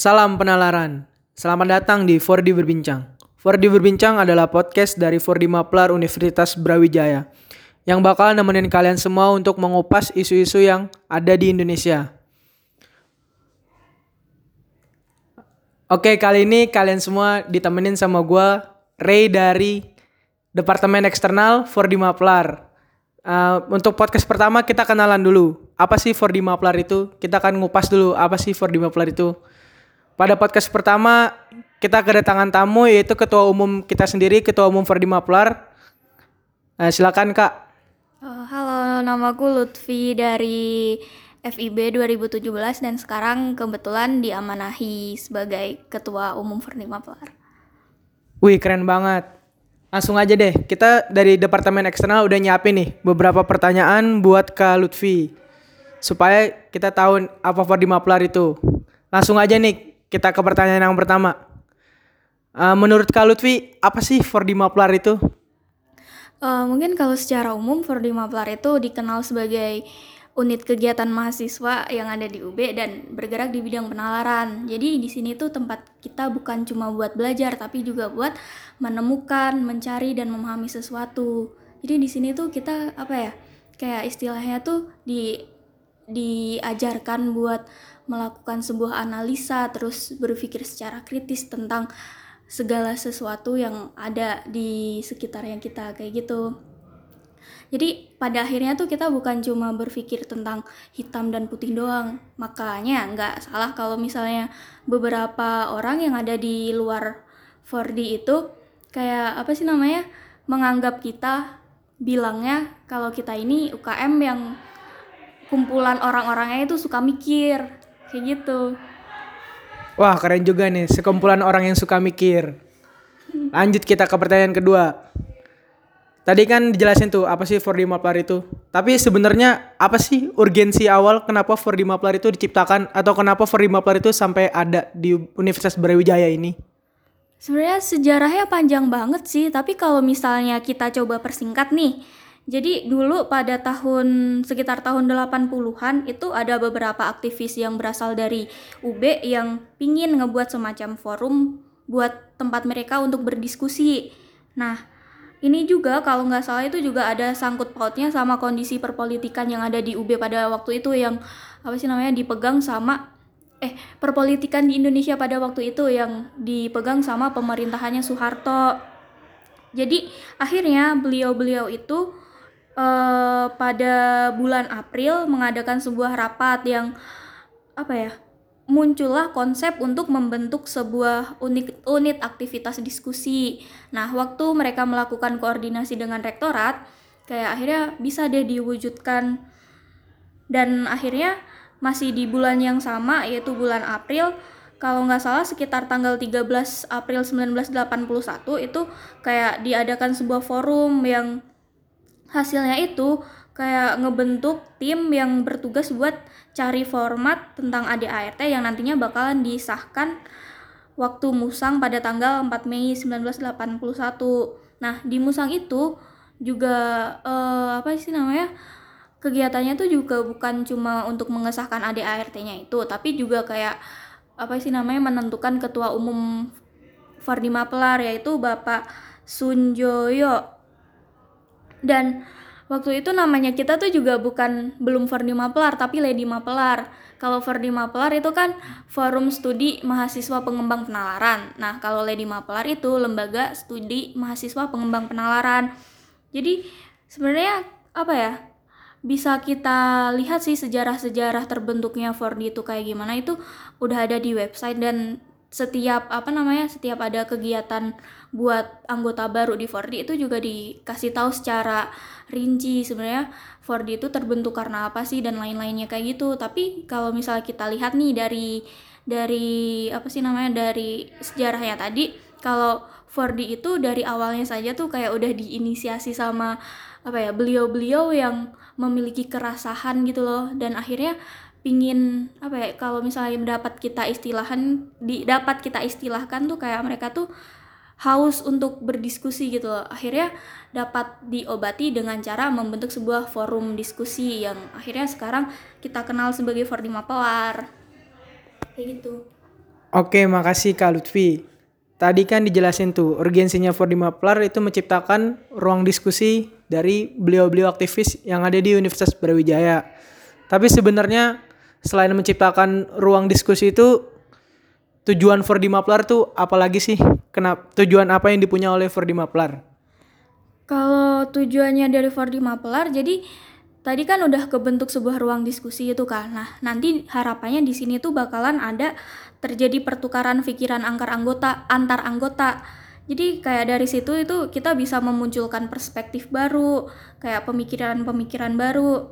Salam penalaran. Selamat datang di 4D Berbincang. 4D Berbincang adalah podcast dari 4D Maplar Universitas Brawijaya yang bakal nemenin kalian semua untuk mengupas isu-isu yang ada di Indonesia. Oke, kali ini kalian semua ditemenin sama gue, Ray dari Departemen Eksternal 4D Maplar. Uh, untuk podcast pertama kita kenalan dulu. Apa sih 4D Maplar itu? Kita akan ngupas dulu apa sih 4D Maplar itu. Pada podcast pertama kita kedatangan tamu yaitu ketua umum kita sendiri, ketua umum 4D Maplar. Uh, silakan Kak. Uh, halo, namaku Lutfi dari FIB 2017 dan sekarang kebetulan diamanahi sebagai ketua umum 4D Maplar. Wih, keren banget. Langsung aja deh, kita dari departemen eksternal udah nyiapin nih beberapa pertanyaan buat Kak Lutfi. Supaya kita tahu apa 4D Maplar itu. Langsung aja nih, kita ke pertanyaan yang pertama. Uh, menurut Kak Lutfi, apa sih 4D Maplar itu? Uh, mungkin kalau secara umum 4D Maplar itu dikenal sebagai unit kegiatan mahasiswa yang ada di UB dan bergerak di bidang penalaran. Jadi di sini tuh tempat kita bukan cuma buat belajar tapi juga buat menemukan, mencari dan memahami sesuatu. Jadi di sini tuh kita apa ya? Kayak istilahnya tuh di diajarkan buat melakukan sebuah analisa terus berpikir secara kritis tentang segala sesuatu yang ada di sekitarnya kita kayak gitu. Jadi pada akhirnya tuh kita bukan cuma berpikir tentang hitam dan putih doang. Makanya nggak salah kalau misalnya beberapa orang yang ada di luar 4D itu kayak apa sih namanya menganggap kita bilangnya kalau kita ini UKM yang kumpulan orang-orangnya itu suka mikir kayak gitu. Wah keren juga nih, sekumpulan orang yang suka mikir. Lanjut kita ke pertanyaan kedua. Tadi kan dijelasin tuh apa sih 4D Maplar itu. Tapi sebenarnya apa sih urgensi awal kenapa 4D Maplar itu diciptakan atau kenapa 4D Maplar itu sampai ada di Universitas Brawijaya ini? Sebenarnya sejarahnya panjang banget sih, tapi kalau misalnya kita coba persingkat nih, jadi dulu pada tahun sekitar tahun 80-an itu ada beberapa aktivis yang berasal dari UB yang pingin ngebuat semacam forum buat tempat mereka untuk berdiskusi. Nah, ini juga kalau nggak salah itu juga ada sangkut pautnya sama kondisi perpolitikan yang ada di UB pada waktu itu yang apa sih namanya dipegang sama eh perpolitikan di Indonesia pada waktu itu yang dipegang sama pemerintahannya Soeharto. Jadi akhirnya beliau-beliau itu uh, pada bulan April mengadakan sebuah rapat yang apa ya muncullah konsep untuk membentuk sebuah unit unit aktivitas diskusi. Nah, waktu mereka melakukan koordinasi dengan rektorat, kayak akhirnya bisa deh diwujudkan dan akhirnya masih di bulan yang sama yaitu bulan April kalau nggak salah sekitar tanggal 13 April 1981 itu kayak diadakan sebuah forum yang hasilnya itu kayak ngebentuk tim yang bertugas buat cari format tentang ADART yang nantinya bakalan disahkan waktu Musang pada tanggal 4 Mei 1981. Nah, di Musang itu juga eh, apa sih namanya? Kegiatannya tuh juga bukan cuma untuk mengesahkan ADART-nya itu, tapi juga kayak apa sih namanya menentukan ketua umum Fardi Mapelar yaitu Bapak Sunjoyo dan waktu itu namanya kita tuh juga bukan belum Verdi Mapelar tapi Lady Mapelar. Kalau Verdi Mapelar itu kan Forum Studi Mahasiswa Pengembang Penalaran. Nah, kalau Lady Mapelar itu Lembaga Studi Mahasiswa Pengembang Penalaran. Jadi sebenarnya apa ya? Bisa kita lihat sih sejarah-sejarah terbentuknya Fordi itu kayak gimana itu udah ada di website dan setiap apa namanya setiap ada kegiatan buat anggota baru di Fordi itu juga dikasih tahu secara rinci sebenarnya Fordi itu terbentuk karena apa sih dan lain-lainnya kayak gitu. Tapi kalau misalnya kita lihat nih dari dari apa sih namanya dari sejarahnya tadi kalau Fordi itu dari awalnya saja tuh kayak udah diinisiasi sama apa ya beliau-beliau yang memiliki kerasahan gitu loh. Dan akhirnya pingin apa ya kalau misalnya dapat kita istilahan di dapat kita istilahkan tuh kayak mereka tuh haus untuk berdiskusi gitu loh. Akhirnya dapat diobati dengan cara membentuk sebuah forum diskusi yang akhirnya sekarang kita kenal sebagai Forum Mapelar. Kayak gitu. Oke, makasih Kak Lutfi. Tadi kan dijelasin tuh, urgensinya for Maplar itu menciptakan ruang diskusi dari beliau-beliau aktivis yang ada di Universitas Brawijaya. Tapi sebenarnya selain menciptakan ruang diskusi itu, tujuan for Maplar tuh apalagi sih? Kenapa tujuan apa yang dipunya oleh for Maplar? Kalau tujuannya dari for Maplar, jadi tadi kan udah kebentuk sebuah ruang diskusi itu kan. Nah, nanti harapannya di sini tuh bakalan ada terjadi pertukaran pikiran antar anggota antar anggota. Jadi kayak dari situ itu kita bisa memunculkan perspektif baru, kayak pemikiran-pemikiran baru.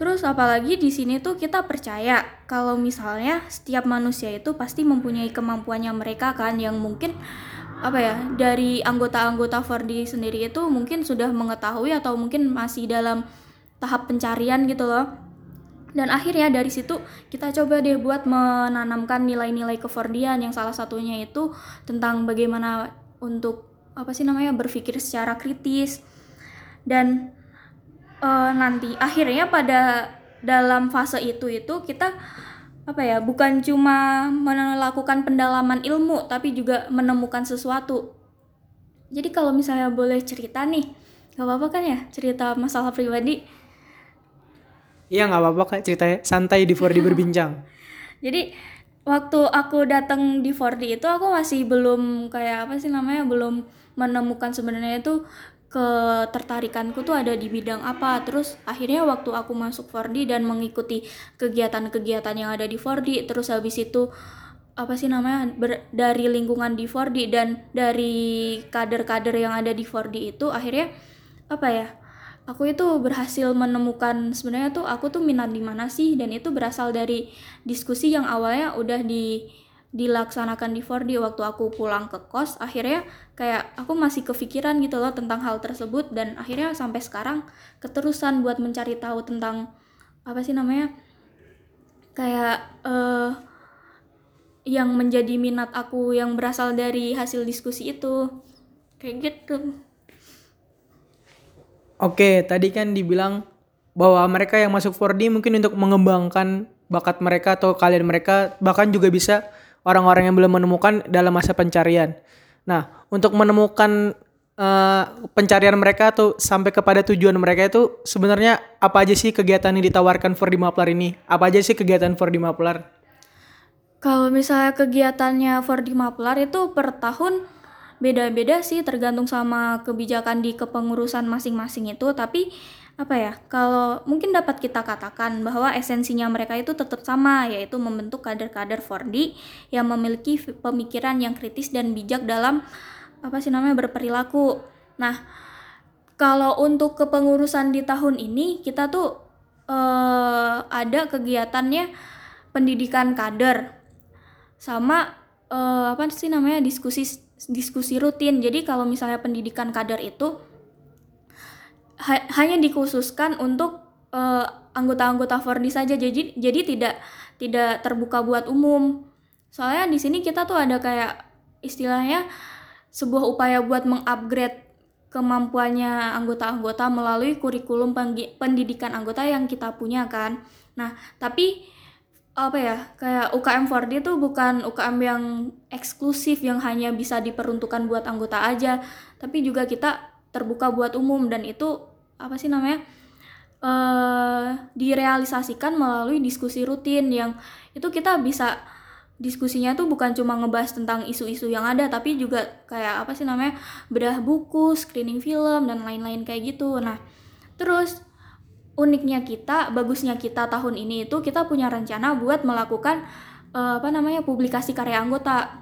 Terus apalagi di sini tuh kita percaya kalau misalnya setiap manusia itu pasti mempunyai kemampuannya mereka kan yang mungkin apa ya dari anggota-anggota Fordi sendiri itu mungkin sudah mengetahui atau mungkin masih dalam tahap pencarian gitu loh. Dan akhirnya dari situ kita coba deh buat menanamkan nilai-nilai kefordian yang salah satunya itu tentang bagaimana untuk apa sih namanya berpikir secara kritis. Dan uh, nanti. Akhirnya pada dalam fase itu itu kita apa ya bukan cuma melakukan pendalaman ilmu tapi juga menemukan sesuatu. Jadi kalau misalnya boleh cerita nih gak apa-apa kan ya cerita masalah pribadi? Iya nggak apa-apa kak ceritanya santai di 4D berbincang. Jadi waktu aku datang di 4D itu aku masih belum kayak apa sih namanya belum menemukan sebenarnya itu ketertarikanku tuh ada di bidang apa. Terus akhirnya waktu aku masuk 4D dan mengikuti kegiatan-kegiatan yang ada di 4D terus habis itu apa sih namanya ber, dari lingkungan di 4D dan dari kader-kader yang ada di 4D itu akhirnya apa ya aku itu berhasil menemukan sebenarnya tuh aku tuh minat di mana sih? Dan itu berasal dari diskusi yang awalnya udah di dilaksanakan di 4D waktu aku pulang ke kos akhirnya kayak aku masih kepikiran gitu loh tentang hal tersebut dan akhirnya sampai sekarang keterusan buat mencari tahu tentang apa sih namanya kayak uh, yang menjadi minat aku yang berasal dari hasil diskusi itu. Kayak gitu. Oke, tadi kan dibilang bahwa mereka yang masuk 4D mungkin untuk mengembangkan bakat mereka atau kalian mereka bahkan juga bisa orang-orang yang belum menemukan dalam masa pencarian. Nah, untuk menemukan uh, pencarian mereka atau sampai kepada tujuan mereka itu sebenarnya apa aja sih kegiatan yang ditawarkan 4D Maplar ini? Apa aja sih kegiatan 4D Maplar? Kalau misalnya kegiatannya 4D Maplar itu per tahun beda-beda sih tergantung sama kebijakan di kepengurusan masing-masing itu tapi apa ya kalau mungkin dapat kita katakan bahwa esensinya mereka itu tetap sama yaitu membentuk kader-kader 4D yang memiliki pemikiran yang kritis dan bijak dalam apa sih namanya berperilaku. Nah, kalau untuk kepengurusan di tahun ini kita tuh eh, ada kegiatannya pendidikan kader sama eh, apa sih namanya diskusi diskusi rutin. Jadi kalau misalnya pendidikan kader itu ha hanya dikhususkan untuk uh, anggota-anggota Fordi saja. Jadi jadi tidak tidak terbuka buat umum. Soalnya di sini kita tuh ada kayak istilahnya sebuah upaya buat mengupgrade kemampuannya anggota-anggota melalui kurikulum pendidikan anggota yang kita punya kan. Nah, tapi apa ya kayak UKM 4D itu bukan UKM yang eksklusif yang hanya bisa diperuntukkan buat anggota aja tapi juga kita terbuka buat umum dan itu apa sih namanya uh, direalisasikan melalui diskusi rutin yang itu kita bisa diskusinya tuh bukan cuma ngebahas tentang isu-isu yang ada tapi juga kayak apa sih namanya bedah buku, screening film dan lain-lain kayak gitu. Nah, terus uniknya kita, bagusnya kita tahun ini itu kita punya rencana buat melakukan uh, apa namanya publikasi karya anggota.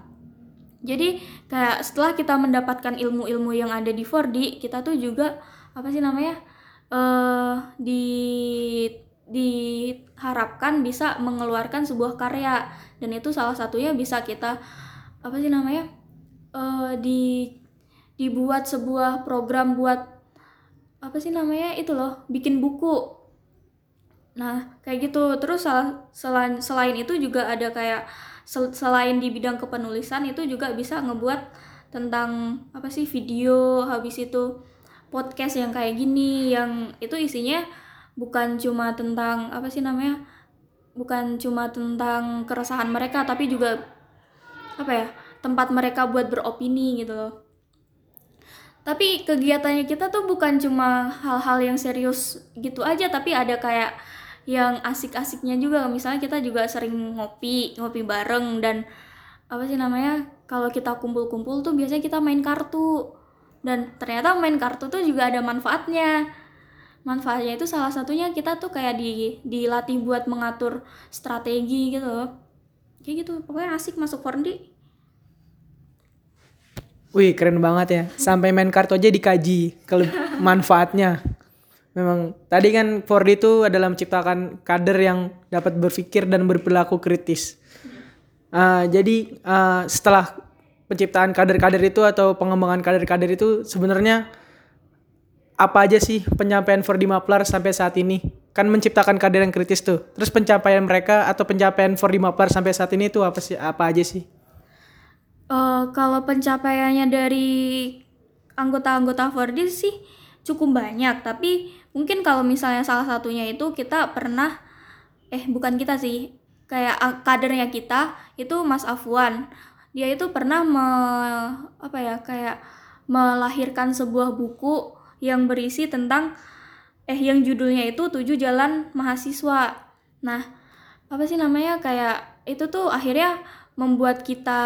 Jadi kayak setelah kita mendapatkan ilmu-ilmu yang ada di 4D, kita tuh juga apa sih namanya uh, di diharapkan bisa mengeluarkan sebuah karya. Dan itu salah satunya bisa kita apa sih namanya uh, di dibuat sebuah program buat apa sih namanya itu loh bikin buku. Nah kayak gitu. Terus selain selain itu juga ada kayak selain di bidang kepenulisan itu juga bisa ngebuat tentang apa sih video habis itu podcast yang kayak gini yang itu isinya bukan cuma tentang apa sih namanya bukan cuma tentang keresahan mereka tapi juga apa ya tempat mereka buat beropini gitu loh. Tapi kegiatannya kita tuh bukan cuma hal-hal yang serius gitu aja tapi ada kayak yang asik-asiknya juga. Misalnya kita juga sering ngopi ngopi bareng dan apa sih namanya kalau kita kumpul-kumpul tuh biasanya kita main kartu dan ternyata main kartu tuh juga ada manfaatnya manfaatnya itu salah satunya kita tuh kayak di dilatih buat mengatur strategi gitu kayak gitu pokoknya asik masuk 4D Wih keren banget ya. Sampai main kartu aja dikaji ke manfaatnya. Memang tadi kan 4D itu adalah menciptakan kader yang dapat berpikir dan berperilaku kritis. Uh, jadi uh, setelah penciptaan kader-kader itu atau pengembangan kader-kader itu sebenarnya apa aja sih pencapaian 4D Maplar sampai saat ini? Kan menciptakan kader yang kritis tuh. Terus pencapaian mereka atau pencapaian 4D Maplar sampai saat ini itu apa sih? Apa aja sih? Uh, kalau pencapaiannya dari anggota-anggota Fordi sih cukup banyak, tapi mungkin kalau misalnya salah satunya itu kita pernah eh bukan kita sih, kayak kadernya kita itu Mas Afwan. Dia itu pernah me, apa ya, kayak melahirkan sebuah buku yang berisi tentang eh yang judulnya itu Tujuh Jalan Mahasiswa. Nah, apa sih namanya kayak itu tuh akhirnya membuat kita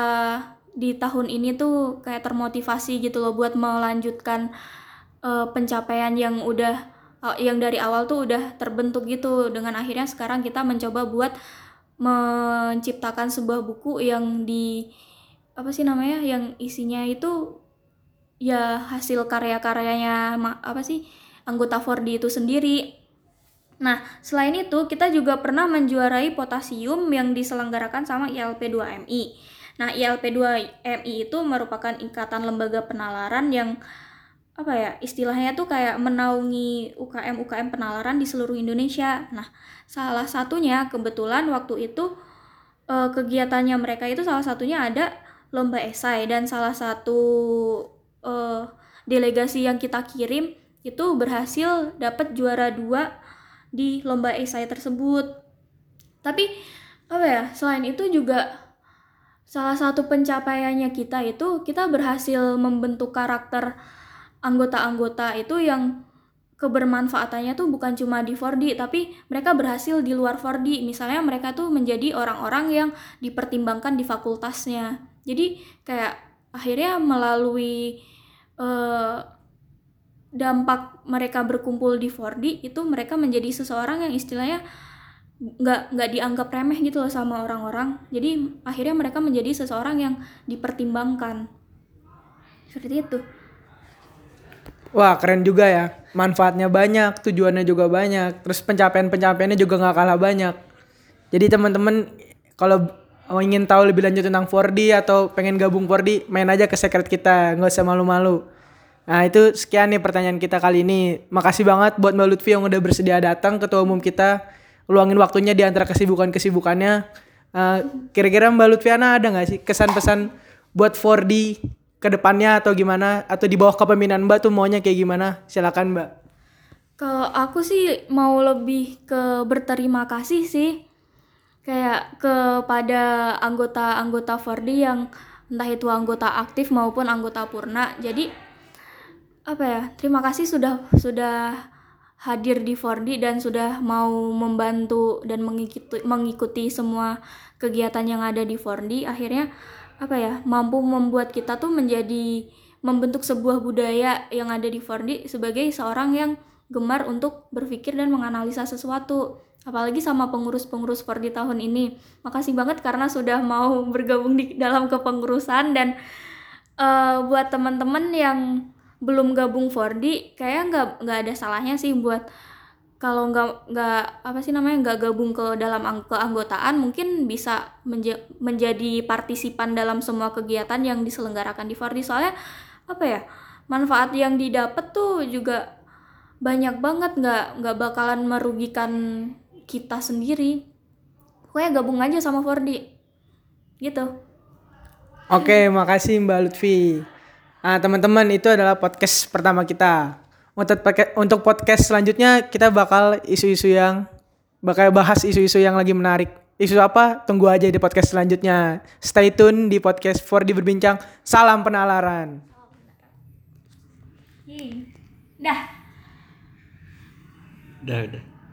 di tahun ini tuh kayak termotivasi gitu loh buat melanjutkan uh, pencapaian yang udah uh, yang dari awal tuh udah terbentuk gitu dengan akhirnya sekarang kita mencoba buat menciptakan sebuah buku yang di apa sih namanya yang isinya itu ya hasil karya-karyanya apa sih anggota Fordi itu sendiri. Nah, selain itu kita juga pernah menjuarai potasium yang diselenggarakan sama ILP2MI. Nah, ILP2MI itu merupakan ikatan lembaga penalaran yang apa ya istilahnya tuh kayak menaungi UKM UKM penalaran di seluruh Indonesia. Nah, salah satunya kebetulan waktu itu eh, kegiatannya mereka itu salah satunya ada lomba esai dan salah satu eh, delegasi yang kita kirim itu berhasil dapat juara dua di lomba esai tersebut. Tapi apa ya selain itu juga Salah satu pencapaiannya kita itu kita berhasil membentuk karakter anggota-anggota itu yang kebermanfaatannya tuh bukan cuma di 4D tapi mereka berhasil di luar 4D. Misalnya mereka tuh menjadi orang-orang yang dipertimbangkan di fakultasnya. Jadi kayak akhirnya melalui uh, dampak mereka berkumpul di 4D itu mereka menjadi seseorang yang istilahnya nggak nggak dianggap remeh gitu loh sama orang-orang. Jadi akhirnya mereka menjadi seseorang yang dipertimbangkan. Seperti itu. Wah keren juga ya. Manfaatnya banyak tujuannya juga banyak terus pencapaian pencapaiannya juga nggak kalah banyak. Jadi teman-teman kalau ingin tahu lebih lanjut tentang 4D atau pengen gabung 4D main aja ke secret kita nggak usah malu-malu Nah itu sekian nih pertanyaan kita kali ini. Makasih banget buat Mbak Lutfi yang udah bersedia datang ketua umum kita luangin waktunya di antara kesibukan-kesibukannya. Uh, kira-kira Mbak Lutfiana ada nggak sih kesan pesan buat 4D ke depannya atau gimana? Atau di bawah kepemimpinan Mbak tuh maunya kayak gimana? Silakan Mbak. Kalau aku sih mau lebih ke berterima kasih sih. Kayak kepada anggota-anggota 4D yang entah itu anggota aktif maupun anggota purna. Jadi apa ya? Terima kasih sudah sudah hadir di 4D dan sudah mau membantu dan mengikuti mengikuti semua kegiatan yang ada di 4D akhirnya apa ya mampu membuat kita tuh menjadi membentuk sebuah budaya yang ada di 4D sebagai seorang yang gemar untuk berpikir dan menganalisa sesuatu apalagi sama pengurus-pengurus 4D tahun ini. Makasih banget karena sudah mau bergabung di dalam kepengurusan dan uh, buat teman-teman yang belum gabung 4D kayak nggak nggak ada salahnya sih buat kalau nggak nggak apa sih namanya nggak gabung ke dalam ang keanggotaan mungkin bisa menja menjadi partisipan dalam semua kegiatan yang diselenggarakan di 4D soalnya apa ya manfaat yang didapat tuh juga banyak banget. Nggak nggak bakalan merugikan kita sendiri pokoknya gabung aja sama 4D gitu oke makasih Mbak Lutfi Nah, teman-teman itu adalah podcast pertama kita. Untuk untuk podcast selanjutnya kita bakal isu-isu yang bakal bahas isu-isu yang lagi menarik. isu apa? Tunggu aja di podcast selanjutnya. Stay tune di podcast 4D berbincang. Salam penalaran. Yeay. Dah. Udah.